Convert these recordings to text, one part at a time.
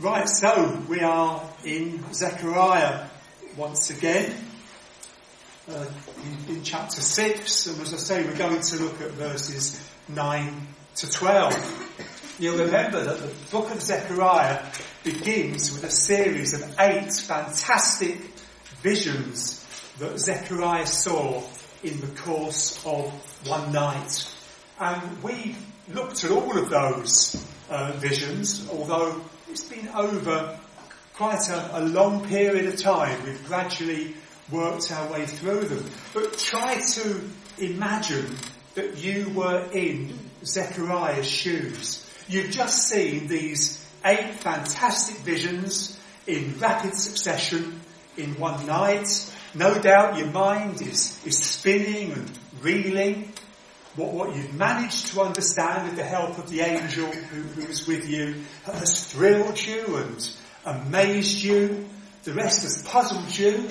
Right, so we are in Zechariah once again, uh, in, in, chapter 6, and as I say, we're going to look at verses 9 to 12. You'll remember that the book of Zechariah begins with a series of eight fantastic visions that Zechariah saw in the course of one night. And we looked at all of those uh, visions, although it's been over quite a, a long period of time. We've gradually worked our way through them. But try to imagine that you were in Zechariah's shoes. You've just seen these eight fantastic visions in rapid succession in one night. No doubt your mind is, is spinning and reeling what, what you've managed to understand with the help of the angel who, who is with you has thrilled you and amazed you. The rest has puzzled you,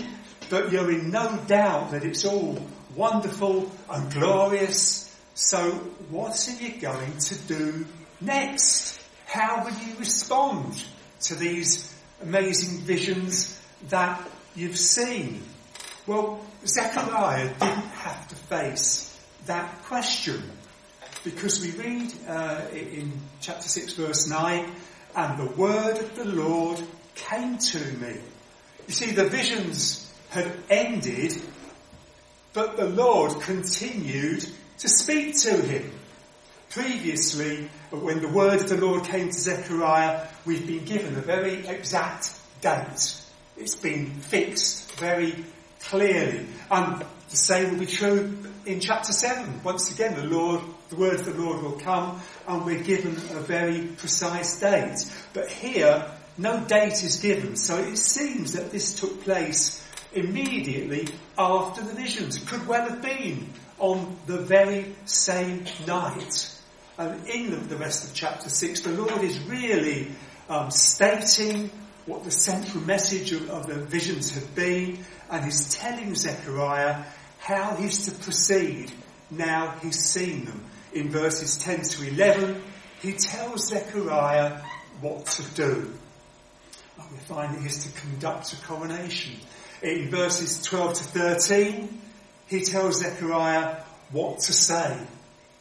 but you're in no doubt that it's all wonderful and glorious. So what are you going to do next? How will you respond to these amazing visions that you've seen? Well, Zechariah didn't have to face that question. Because we read uh, in chapter 6 verse 9, and the word of the Lord came to me. You see, the visions had ended, but the Lord continued to speak to him. Previously, when the word of the Lord came to Zechariah, we've been given a very exact date. It's been fixed very clearly. And the same will be true in chapter 7. Once again, the Lord, the word of the Lord will come and we're given a very precise date. But here, no date is given. So it seems that this took place immediately after the visions. It could well have been on the very same night. And in the rest of chapter 6, the Lord is really um, stating what the central message of, of the visions have been, and he's telling Zechariah how he's to proceed now he's seen them. In verses 10 to 11, he tells Zechariah what to do. And we find that he's to conduct a coronation. In verses 12 to 13, he tells Zechariah what to say.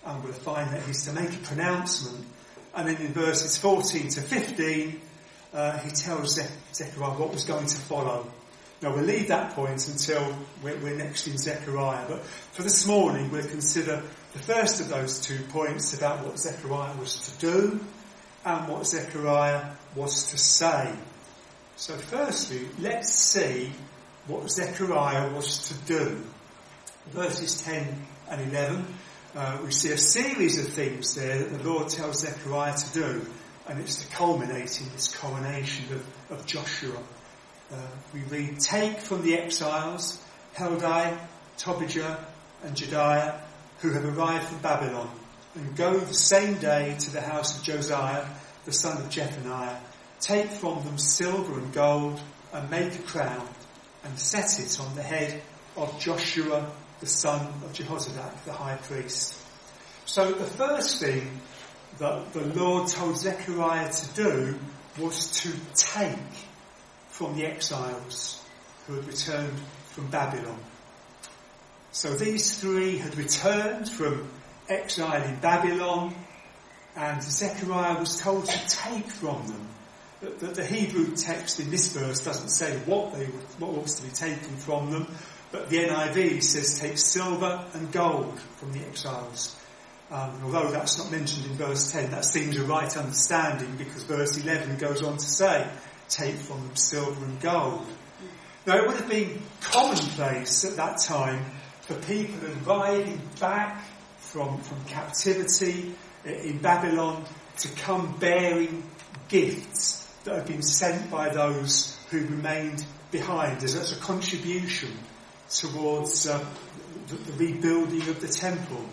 And we'll find that he's to make a pronouncement. And then in verses 14 to 15, uh, he tells Ze- Zechariah what was going to follow. Now we'll leave that point until we're, we're, next in Zechariah, but for this morning we'll consider the first of those two points about what Zechariah was to do and what Zechariah was to say. So firstly, let's see what Zechariah was to do. Verses 10 and 11, uh, we see a series of things there that the Lord tells Zechariah to do, and it's to culminate in this coronation of, of Joshua uh, we read, Take from the exiles Heldai, Tobijah, and Jedaiah, who have arrived from Babylon, and go the same day to the house of Josiah, the son of Jeconiah. Take from them silver and gold, and make a crown, and set it on the head of Joshua, the son of Jehozadak, the high priest. So the first thing that the Lord told Zechariah to do was to take from the exiles who had returned from Babylon. So these three had returned from exile in Babylon, and Zechariah was told to take from them. The, the, the Hebrew text in this verse doesn't say what they what was to be taken from them, but the NIV says take silver and gold from the exiles. Um, although that's not mentioned in verse 10, that seems a right understanding because verse 11 goes on to say, take from them silver and gold. Now it would have been commonplace at that time for people arriving back from, from captivity in Babylon to come bearing gifts that had been sent by those who remained behind as, as a contribution towards uh, the, the rebuilding of the temple.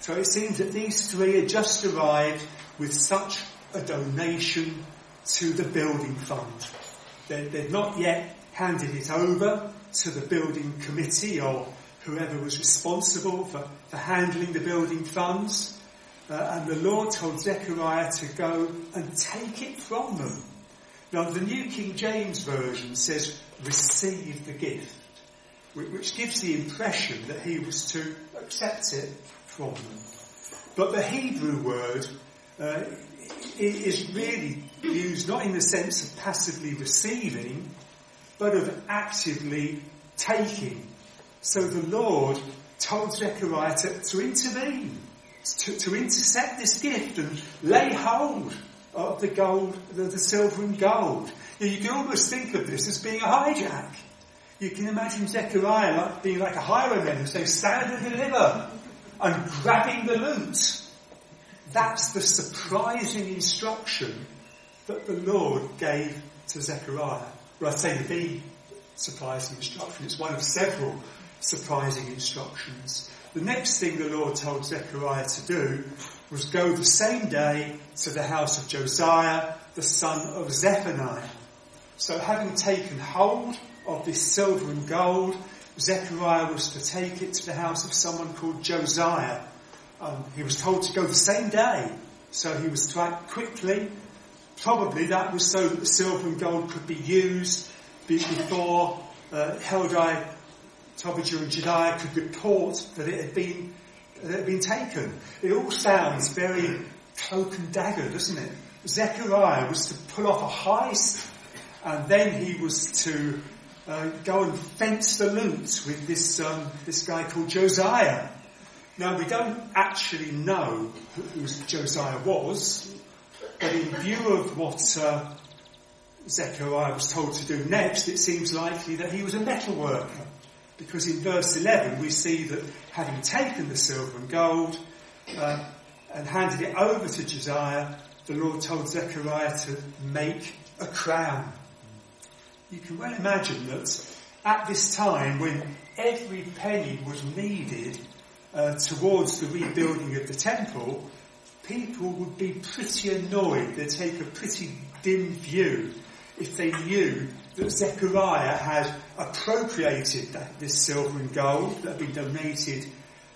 So it seems that these three had just arrived with such a donation to the building fund. They, they'd not yet handed it over to the building committee or whoever was responsible for, for handling the building funds. Uh, and the Lord told Zechariah to go and take it from them. Now, the New King James Version says, receive the gift, which gives the impression that he was to accept it from them. But the Hebrew word uh, is really used not in the sense of passively receiving, but of actively taking. So the Lord told Zechariah to, to intervene, to, to intercept this gift and lay hold of the gold, the, the silver and gold. You can almost think of this as being a hijack. You can imagine Zechariah being like a highwayman who's saying, stand and deliver, and grabbing the loot. That's the surprising instruction that the Lord gave to Zechariah. Well, I say the surprising instruction. It's one of several surprising instructions. The next thing the Lord told Zechariah to do was go the same day to the house of Josiah, the son of Zephaniah. So having taken hold of this silver and gold, Zechariah was to take it to the house of someone called Josiah. Um, he was told to go the same day, so he was to act quickly. Probably that was so that the silver and gold could be used before uh, Heldai, and Jedaiah could report that it had been that had been taken. It all sounds very cloak and dagger, doesn't it? Zechariah was to pull off a heist, and then he was to uh, go and fence the loot with this um, this guy called Josiah. Now we don't actually know who Josiah was, but in view of what uh, Zechariah was told to do next, it seems likely that he was a metal worker. Because in verse 11 we see that having taken the silver and gold uh, and handed it over to Josiah, the Lord told Zechariah to make a crown. You can well imagine that at this time when every penny was needed uh, towards the rebuilding of the temple, people would be pretty annoyed. They'd take a pretty dim view if they knew that Zechariah had appropriated that, this silver and gold that had been donated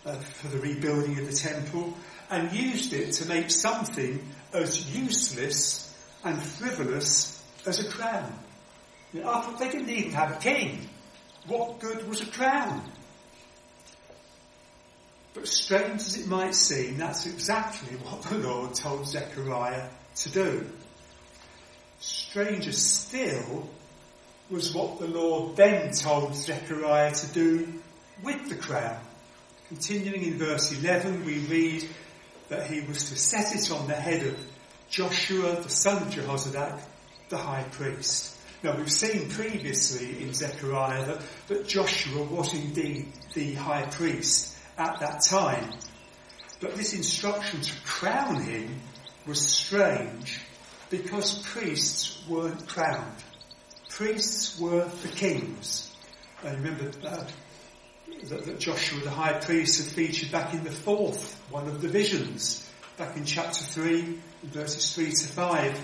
uh, for the rebuilding of the temple and used it to make something as useless and frivolous as a crown. You know, they didn't even have a king. What good was a crown? But strange as it might seem, that's exactly what the Lord told Zechariah to do. Stranger still was what the Lord then told Zechariah to do with the crown. Continuing in verse 11, we read that he was to set it on the head of Joshua, the son of Jehozadak, the high priest. Now we've seen previously in Zechariah that, that Joshua was indeed the high priest at that time. But this instruction to crown him was strange because priests weren't crowned. Priests were the kings. And remember uh, that, that Joshua the high priest had featured back in the fourth one of the visions, back in chapter 3, verses 3 to 5.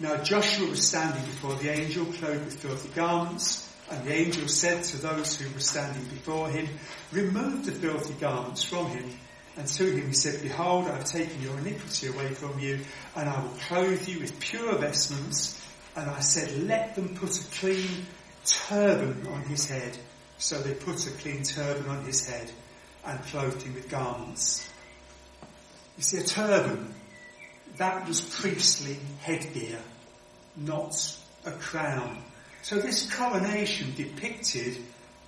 Now Joshua was standing before the angel, clothed with filthy garments, and the angel said to those who were standing before him, Remove the filthy garments from him. And to him he said, Behold, I have taken your iniquity away from you, and I will clothe you with pure vestments. And I said, Let them put a clean turban on his head. So they put a clean turban on his head and clothed him with garments. You see, a turban, that was priestly headgear, not a crown. So this coronation depicted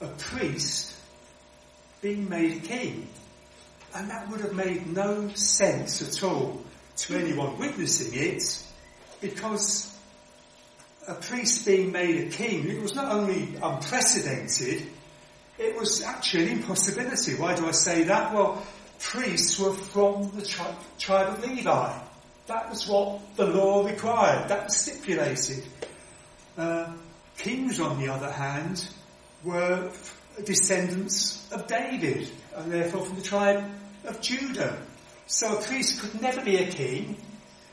a priest being made king. And that would have made no sense at all to anyone witnessing it because a priest being made a king, it was not only unprecedented, it was actually an impossibility. Why do I say that? Well, priests were from the tri- tribe of Levi. That was what the law required. That was stipulated. Uh, kings, on the other hand, were descendants of David, and therefore from the tribe of Judah. So a priest could never be a king.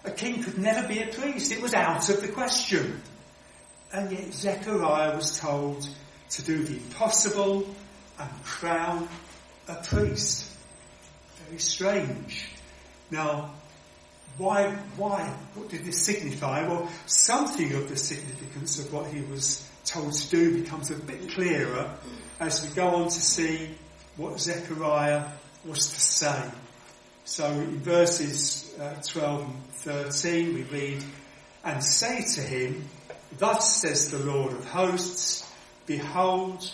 A king could never be a priest. It was out of the question. And yet Zechariah was told to do the impossible and crown a priest. Very strange. Now, why, why? What did this signify? Well, something of the significance of what he was told to do becomes a bit clearer as we go on to see what Zechariah was to say. So in verses uh, 12 and 13 we read, And say to him, Thus says the Lord of hosts, Behold,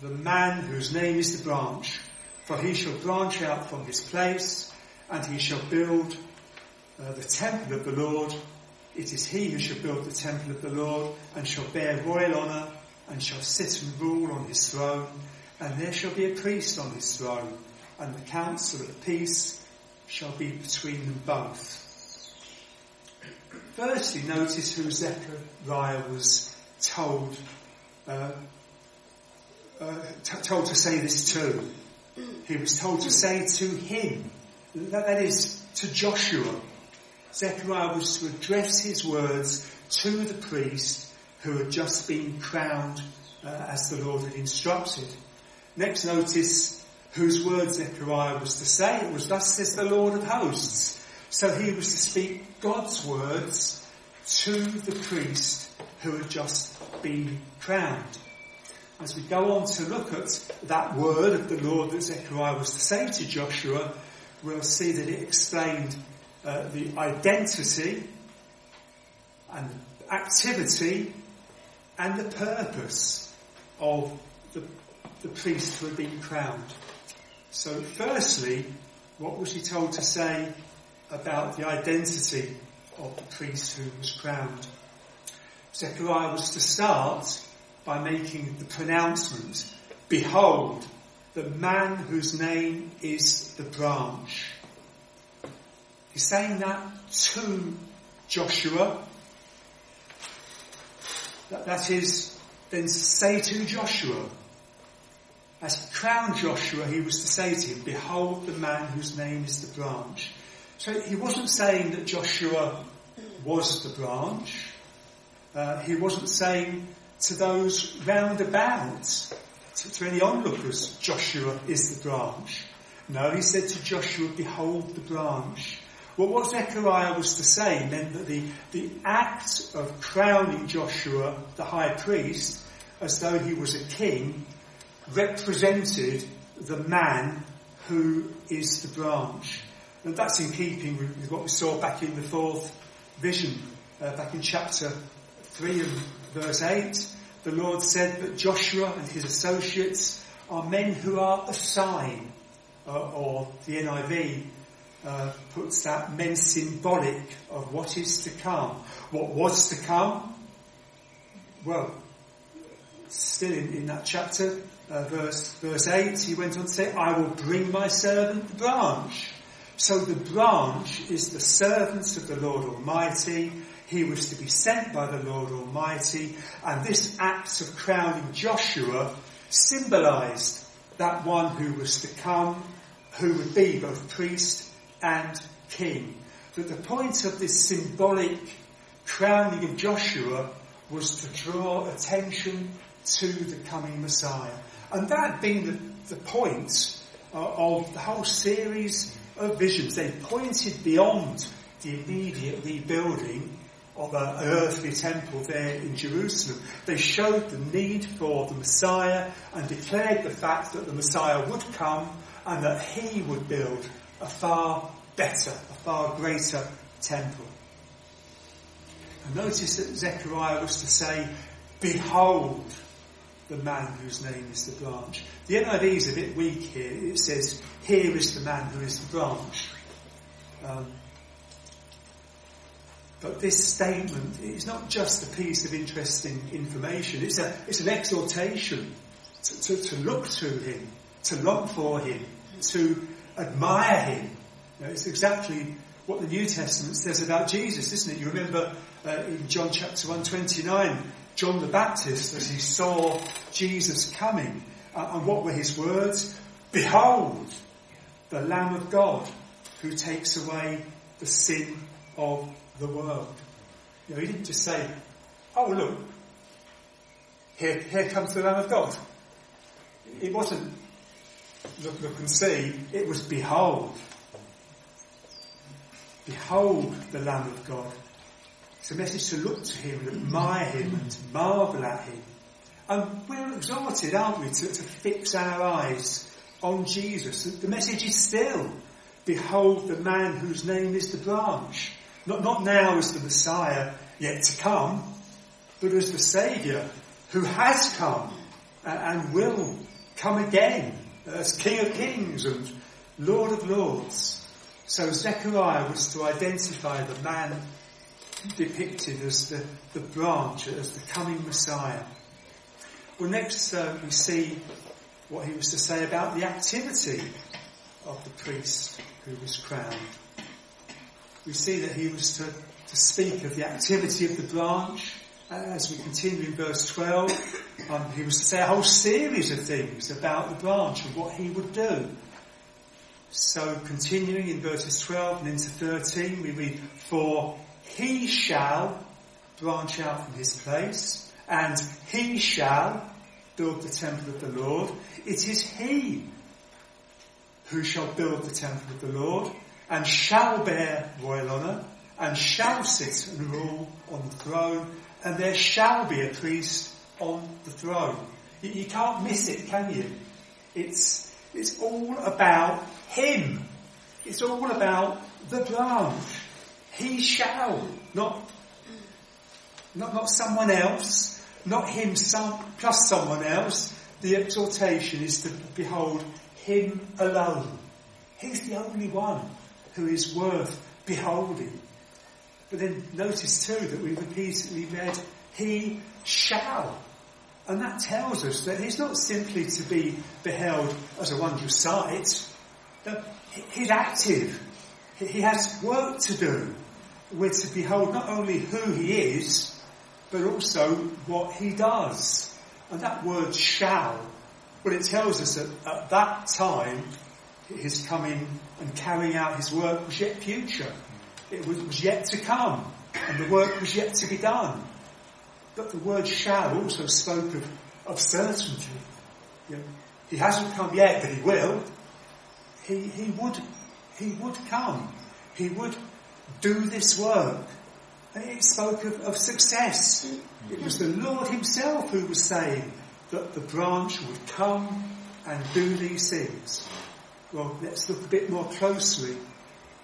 the man whose name is the branch, for he shall branch out from his place, and he shall build uh, the temple of the Lord. It is he who shall build the temple of the Lord, and shall bear royal honour, and shall sit and rule on his throne, and there shall be a priest on his throne, and the counsel of peace shall be between them both. Firstly, notice who Zechariah was told uh, uh, t- told to say this to. He was told to say to him, that, that is to Joshua. Zechariah was to address his words to the priest who had just been crowned uh, as the Lord had instructed. Next notice whose words Zechariah was to say. It was thus says the Lord of hosts. So he was to speak God's words to the priest who had just been crowned. As we go on to look at that word of the Lord that Zechariah was to say to Joshua, we'll see that it explained uh, the identity and activity and the purpose of the, the priest who had been crowned. So firstly, what was he told to say about the identity of the priest who was crowned? Zechariah was to start by making the pronouncement, behold, the man whose name is the branch. He's saying that to Joshua. That, that is, then say to Joshua, as he crowned Joshua, he was to say to him, behold the man whose name is the branch. So he wasn't saying that Joshua was the branch. Uh, he wasn't saying to those round about, to, to any onlookers, Joshua is the branch. No, he said to Joshua, behold the branch. Well, what Zechariah was to say meant that the, the act of crowning Joshua, the high priest, as though he was a king, represented the man who is the branch. And that's in keeping with, what we saw back in the fourth vision, uh, back in chapter 3 and verse 8. The Lord said that Joshua and his associates are men who are a sign, uh, or the NIV uh, puts that men symbolic of what is to come. What was to come? Well, still in, in that chapter, uh, verse, verse 8, he went on to say, I will bring my servant the branch. So the branch is the servants of the Lord Almighty. He was to be sent by the Lord Almighty, and this act of crowning Joshua symbolized that one who was to come, who would be both priest and king. That the point of this symbolic crowning of Joshua was to draw attention to the coming Messiah. And that being the, the point uh, of the whole series of visions, they pointed beyond the immediate rebuilding of an earthly temple there in Jerusalem. They showed the need for the Messiah and declared the fact that the Messiah would come and that he would build a far better, a far greater temple. And notice that Zechariah was to say, Behold the man whose name is the branch. The NIV is a bit weak here. It says, Here is the man who is the branch. Um, but this statement is not just a piece of interesting information, it's, a, it's an exhortation to, to, to look to him, to long for him, to admire him. You know, it's exactly what the New Testament says about Jesus, isn't it? You remember uh, in John chapter 129, John the Baptist, as he saw Jesus coming, uh, and what were his words? Behold, the Lamb of God who takes away the sin of the world. You know, he didn't just say, oh look, here, here comes the Lamb of God. It wasn't look, look and see, it was behold. behold the Lamb of God. It's a message to look to him and admire him and marvel at him. And we're exhorted, aren't we, to, to fix our eyes on Jesus. The message is still, behold the man whose name is the branch. Not, not now as the Messiah yet to come, but as the Saviour who has come uh, and will come again as King of Kings and Lord of Lords. So Zechariah was to identify the man depicted as the, the branch, as the coming Messiah. Well, next uh, we see what he was to say about the activity of the priest who was crowned. We see that he was to, to speak of the activity of the branch. As we continue in verse 12, um, he was to say a whole series of things about the branch and what he would do. So continuing in verses 12 and into 13, we read, For he shall branch out from his place, and he shall build the temple of the Lord. It is he who shall build the temple of the Lord, and shall bear royal honour, and shall sit and rule on the throne, and there shall be a priest on the throne. You, you can't miss it, can you? It's, it's all about him. It's all about the branch. He shall, not, not, not someone else, not him some, plus someone else. The exhortation is to behold him alone. He's the only one who is worth beholding. But then notice too that we've repeatedly read, he shall. And that tells us that he's not simply to be beheld as a wondrous sight. That he's active. He has work to do. We're to behold not only who he is, but also what he does. And that word shall, well it tells us that at that time, his coming and carrying out his work was yet future. It was yet to come. And the work was yet to be done. But the word shall also spoke of, of certainty. You know, he hasn't come yet, but he will. He, he would, he would come. He would do this work. And it spoke of, of success. It was the Lord himself who was saying that the branch would come and do these things. Well, let's look a bit more closely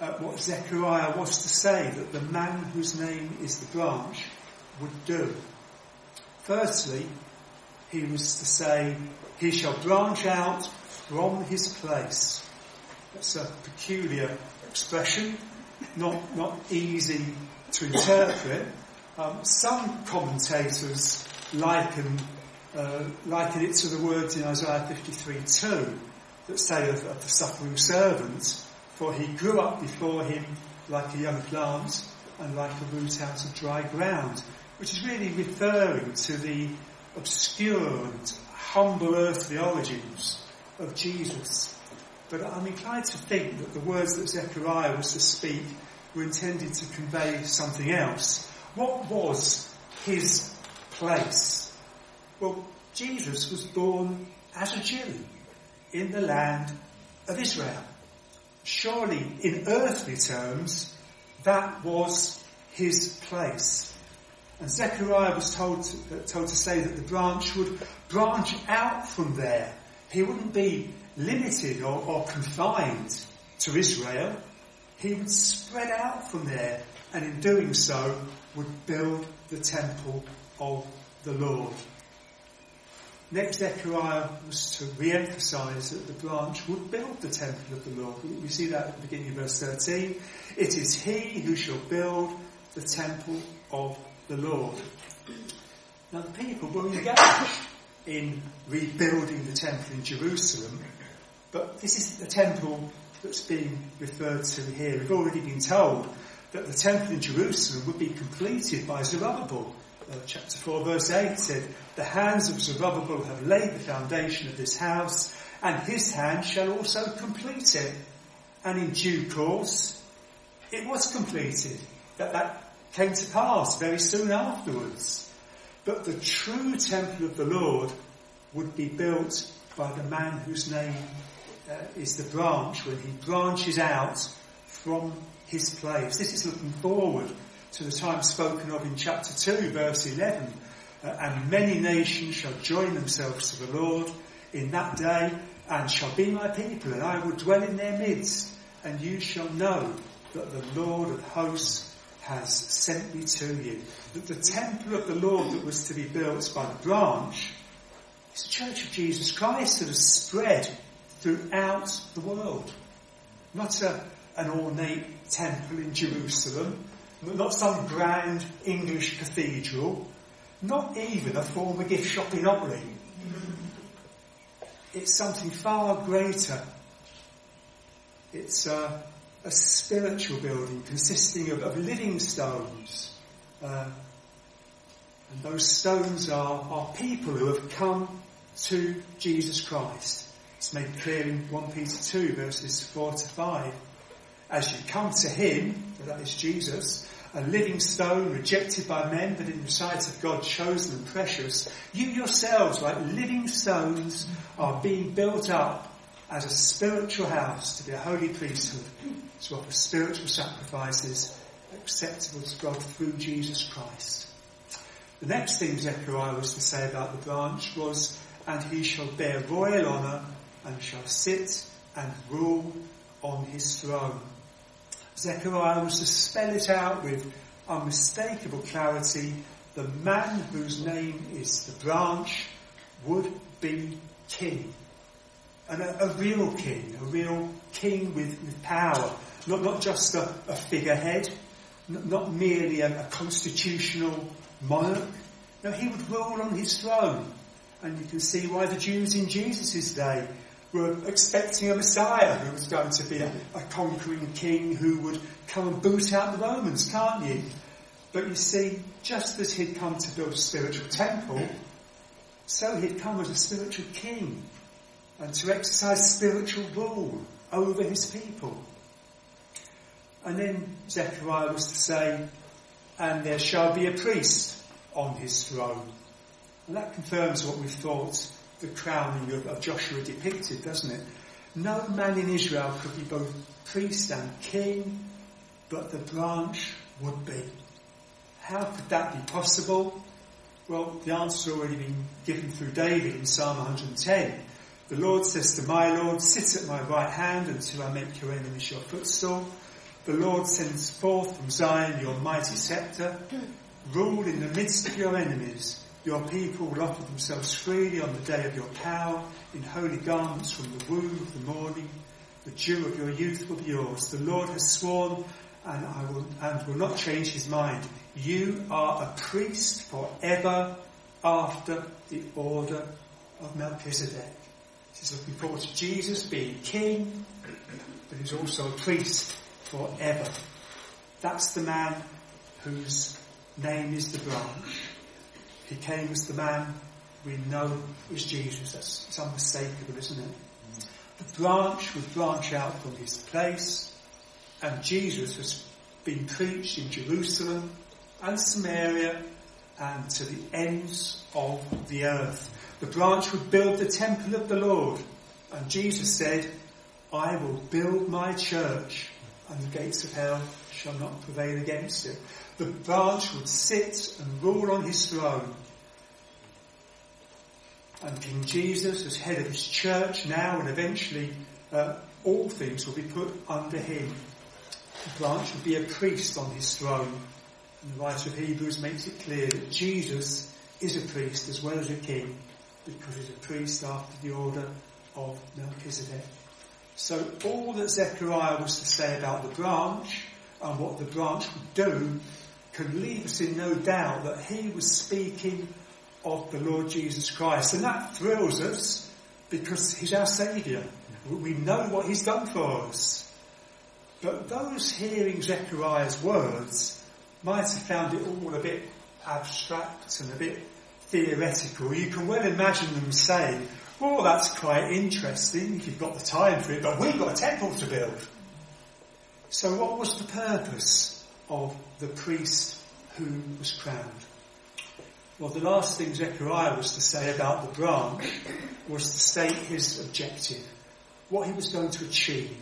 at what Zechariah was to say that the man whose name is the branch would do. Firstly, he was to say, he shall branch out from his place. That's a peculiar expression, not, not easy to interpret. Um, some commentators liken, uh, liken it to the words in Isaiah 53:2 that say of, of the suffering servant, for he grew up before him like a young plant and like a root out of dry ground which is really referring to the obscure and humble earthly origins of Jesus. But I'm inclined to think that the words that Zechariah was to speak were intended to convey something else. What was his place? Well, Jesus was born as a Jew in the land of Israel. Surely, in earthly terms, that was his place. And Zechariah was told to, told to say that the branch would branch out from there. He wouldn't be limited or, or confined to Israel. He would spread out from there and in doing so would build the temple of the Lord. Next, Zechariah was to re-emphasize that the branch would build the temple of the Lord. We see that at the beginning of verse 13. It is he who shall build the temple of the Lord. Now the people were engaged in rebuilding the temple in Jerusalem, but this is the temple that's being referred to here. We've already been told that the temple in Jerusalem would be completed by Zerubbabel. Uh, chapter 4 verse 8 said, The hands of Zerubbabel have laid the foundation of this house, and his hand shall also complete it. And in due course, it was completed. That, that came to pass very soon afterwards. But the true temple of the Lord would be built by the man whose name uh, is the branch when he branches out from his place. This is looking forward to the time spoken of in chapter 2, verse 11. Uh, and many nations shall join themselves to the Lord in that day and shall be my people, and I will dwell in their midst, and you shall know that the Lord of hosts has sent me to you. That the temple of the Lord that was to be built by the branch is the church of Jesus Christ that has spread throughout the world. Not a, an ornate temple in Jerusalem, not some grand English cathedral, not even a former gift shop in Otley. It's something far greater. It's a, a spiritual building consisting of, of living stones. Uh, and those stones are, are people who have come to Jesus Christ. It's made clear in 1 Peter 2 verses 4 to 5. As you come to Him, that is Jesus, a living stone rejected by men, but in the sight of God chosen and precious, you yourselves, like living stones, are being built up as a spiritual house to be a holy priesthood, to offer spiritual sacrifices acceptable to God through Jesus Christ. The next thing Zechariah was to say about the branch was, and he shall bear royal honour and shall sit and rule on his throne. Zechariah was to spell it out with unmistakable clarity. The man whose name is the branch would be king. And a, a real king, a real king with, with power. Not, not just a, a figurehead, not, merely a, a constitutional monarch. No, he would rule on his throne. And you can see why the Jews in Jesus' day were expecting a Messiah who was going to be a, a, conquering king who would come and boot out the Romans, can't you? But you see, just as he'd come to build a spiritual temple, so he'd come as a spiritual king and to exercise spiritual rule over his people. And then Zechariah was to say, and there shall be a priest on his throne. And that confirms what we thought the crowning of, of Joshua depicted, doesn't it? No man in Israel could be both priest and king, but the branch would be. How could that be possible? Well, the answer's already been given through David in Psalm 110. The Lord says to my Lord, sit at my right hand until I make your enemies your footstool. The Lord sends forth from Zion your mighty scepter. Rule in the midst of your enemies. Your people will offer themselves freely on the day of your power in holy garments from the womb of the morning. The dew of your youth will be yours. The Lord has sworn and I will, and will not change his mind. You are a priest forever after the order of Melchizedek. Is looking forward to Jesus being king, but he's also a priest forever. That's the man whose name is the branch. He came as the man we know is Jesus. That's it's unmistakable, isn't it? The branch would branch out from his place, and Jesus has been preached in Jerusalem and Samaria and to the ends of the earth. The branch would build the temple of the Lord, and Jesus said, I will build my church, and the gates of hell shall not prevail against it. The branch would sit and rule on his throne. And King Jesus, as head of his church now and eventually, uh, all things will be put under him. The branch will be a priest on his throne. And the writer of Hebrews makes it clear that Jesus is a priest as well as a king because he's a priest after the order of Melchizedek. So all that Zechariah was to say about the branch and what the branch would do can leave us in no doubt that he was speaking of the Lord Jesus Christ. And that thrills us because he's our saviour. We know what he's done for us. But those hearing Zechariah's words might have found it all a bit abstract and a bit theoretical. You can well imagine them saying, well, that's quite interesting if you've got the time for it, but we've got a temple to build. So what was the purpose of the priest who was crowned? Well, the last thing Zechariah was to say about the branch was to state his objective, what he was going to achieve.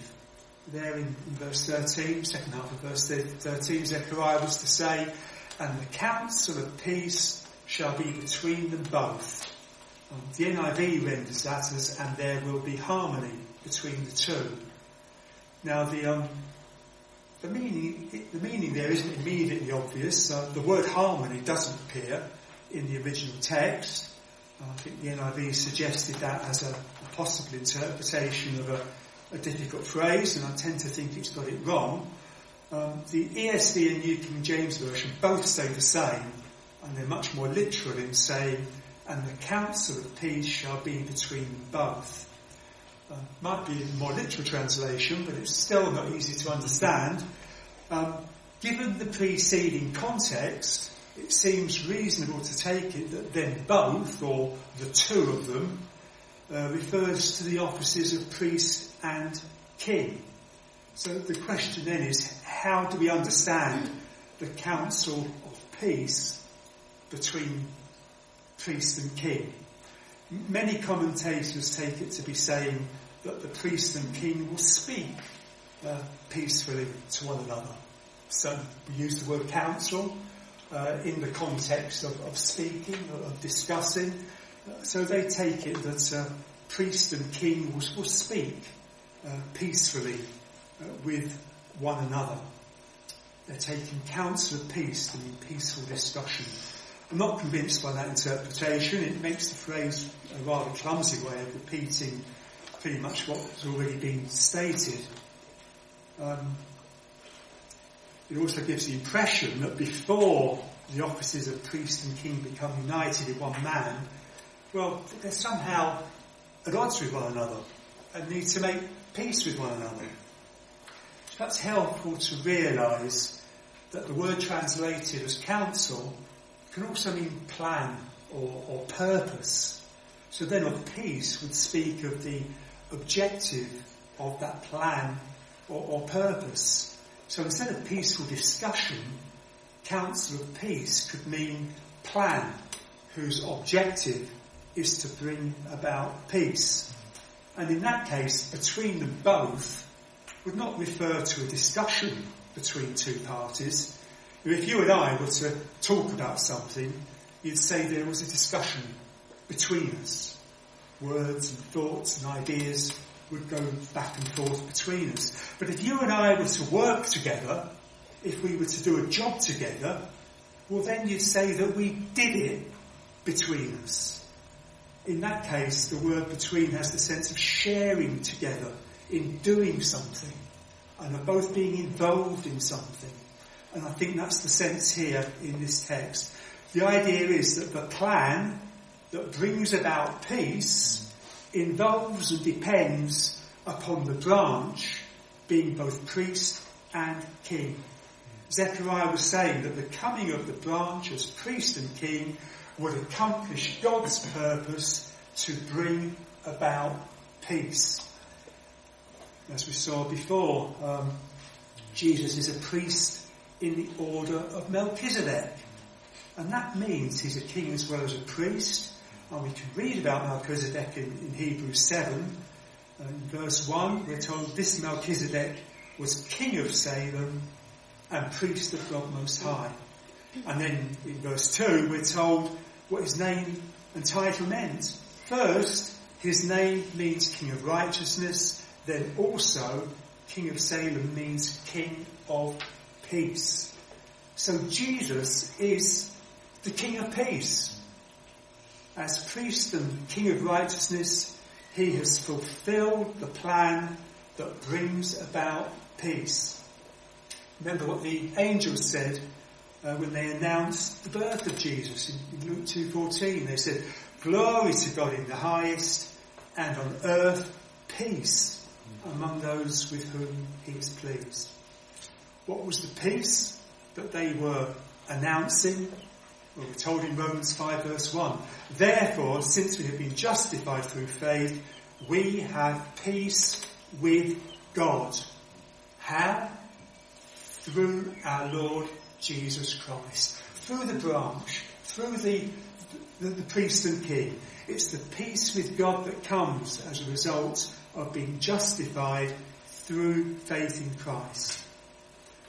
there in, in verse 13, second half of verse 13, Zechariah was to say, and the counsel of peace shall be between them both. The NIV renders that as, and there will be harmony between the two. Now the, um, the meaning, the meaning there isn't immediately obvious. Uh, the word harmony doesn't appear in the original text. I think the NIV suggested that as a, a possible interpretation of a, a, difficult phrase, and I tend to think it's got it wrong. Um, the ESV and New King James Version both say the same, and they're much more literal in saying, and the counsel of peace shall be between both. Uh, might be a more literal translation, but it's still not easy to understand. Um, given the preceding context, it seems reasonable to take it that then both, or the two of them, uh, refers to the offices of priest and king. So the question then is, how do we understand the counsel of peace between priest and king? Many commentators take it to be saying that the priest and king will speak uh, peacefully to one another. So we use the word counsel uh, in the context of, of speaking, of discussing. So they take it that uh, priest and king will, will speak uh, peacefully uh, with one another. They're taking counsel of peace mean peaceful discussion. I'm not convinced by that interpretation. It makes the phrase a rather clumsy way of repeating pretty much what's already been stated. Um, it also gives the impression that before the offices of priest and king become united in one man, well, they're somehow at odds with one another and need to make peace with one another. That's helpful to realise that the word translated as counsel can also mean plan or, or purpose. So then of peace would speak of the objective of that plan or, or purpose. So instead of peaceful discussion, counsel of peace could mean plan whose objective is to bring about peace. And in that case, between them both would not refer to a discussion between two parties, if you and I were to talk about something, you'd say there was a discussion between us. Words and thoughts and ideas would go back and forth between us. But if you and I were to work together, if we were to do a job together, well then you'd say that we did it between us. In that case, the word between has the sense of sharing together in doing something and of both being involved in something. And I think that's the sense here in this text. The idea is that the plan that brings about peace involves and depends upon the branch being both priest and king. Zechariah was saying that the coming of the branch as priest and king would accomplish God's purpose to bring about peace. As we saw before, um, Jesus is a priest in the order of Melchizedek. And that means he's a king as well as a priest. And we can read about Melchizedek in, in Hebrews 7. In verse 1, we're told this Melchizedek was king of Salem and priest of God Most High. And then in verse 2, we're told what his name and title meant. First, his name means king of righteousness. Then also, king of Salem means king of peace. So Jesus is the King of peace. As priest and King of righteousness, he has fulfilled the plan that brings about peace. Remember what the angels said uh, when they announced the birth of Jesus in, in Luke 2.14. They said, Glory to God in the highest, and on earth peace among those with whom he is pleased. What was the peace that they were announcing? Well, we're told in Romans 5 verse 1. Therefore, since we have been justified through faith, we have peace with God. How? Through our Lord Jesus Christ. Through the branch. Through the, the, the priest and king. It's the peace with God that comes as a result of being justified through faith in Christ.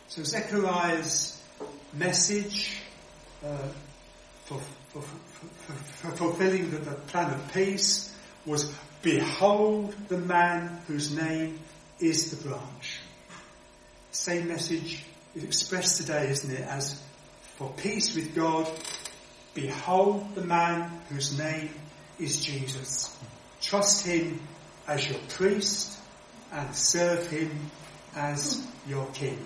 So Zechariah's message uh, for, for, for, for, fulfilling the, the plan of peace was, behold the man whose name is the branch. Same message is expressed today, isn't it, as for peace with God, behold the man whose name is Jesus. Trust him as your priest and serve him as your king.